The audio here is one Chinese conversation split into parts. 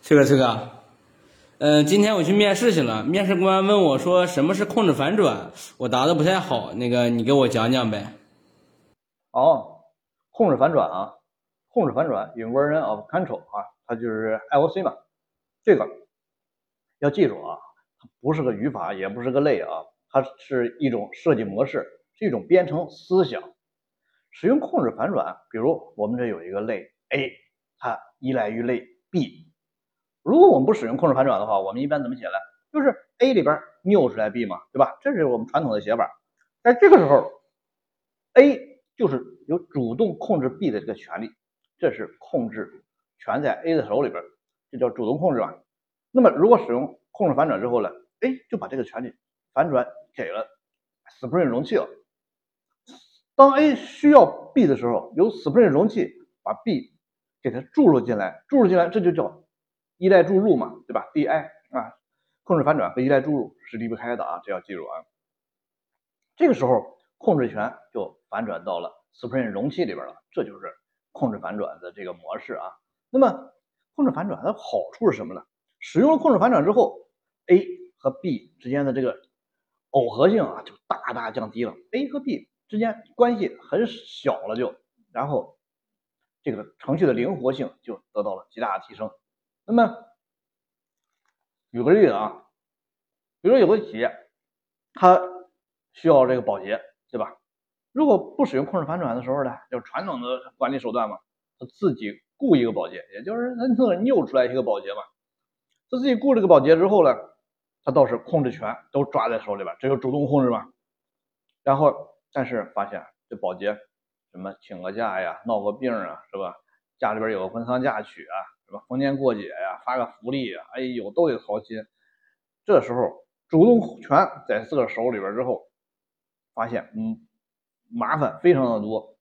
崔哥，崔哥，嗯，今天我去面试去了，面试官问我说什么是控制反转，我答的不太好，那个你给我讲讲呗。哦，控制反转啊，控制反转，inversion of control 啊，它就是 IOC 嘛。这个要记住啊，它不是个语法，也不是个类啊，它是一种设计模式，是一种编程思想。使用控制反转，比如我们这有一个类 A，它依赖于类 B。如果我们不使用控制反转的话，我们一般怎么写呢？就是 A 里边拗出来 B 嘛，对吧？这是我们传统的写法。在这个时候，A 就是有主动控制 B 的这个权利，这是控制权在 A 的手里边，这叫主动控制嘛。那么如果使用控制反转之后呢，A 就把这个权利反转给了 Spring 容器了。当 A 需要 B 的时候，由 Spring 容器把 B 给它注入进来，注入进来，这就叫依赖注入嘛，对吧？DI 啊，控制反转和依赖注入是离不开的啊，这要记住啊。这个时候控制权就反转到了 Spring 容器里边了，这就是控制反转的这个模式啊。那么控制反转的好处是什么呢？使用了控制反转之后，A 和 B 之间的这个耦合性啊就大大降低了，A 和 B。之间关系很小了，就然后这个程序的灵活性就得到了极大的提升。那么举个例子啊，比如说有个企业，它需要这个保洁，对吧？如果不使用控制反转的时候呢，就是传统的管理手段嘛，他自己雇一个保洁，也就是他那拗出来一个保洁嘛。他自己雇这个保洁之后呢，他倒是控制权都抓在手里边，这就主动控制嘛。然后。但是发现这保洁什么请个假呀，闹个病啊，是吧？家里边有个婚丧嫁娶啊，什么逢年过节呀，发个福利啊，哎呦都得操心。这时候主动权在自个手里边之后，发现嗯麻烦非常的多，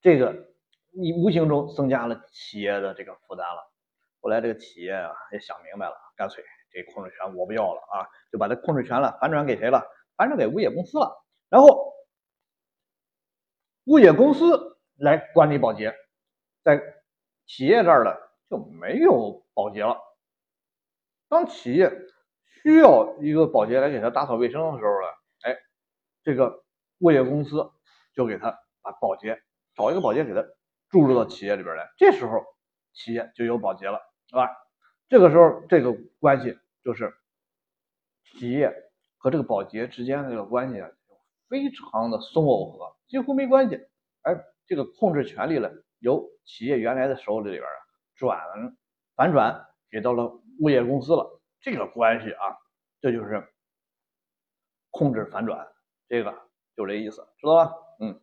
这个你无形中增加了企业的这个负担了。后来这个企业啊也想明白了，干脆这控制权我不要了啊，就把这控制权了反转给谁了？反转给物业公司了。然后，物业公司来管理保洁，在企业这儿呢就没有保洁了。当企业需要一个保洁来给他打扫卫生的时候呢，哎，这个物业公司就给他把保洁找一个保洁给他注入到企业里边来。这时候企业就有保洁了，是吧？这个时候这个关系就是企业和这个保洁之间的这个关系啊。非常的松耦合，几乎没关系。哎这个控制权利了，由企业原来的手里边啊，转反转给到了物业公司了。这个关系啊，这就是控制反转，这个就这意思，知道吧？嗯。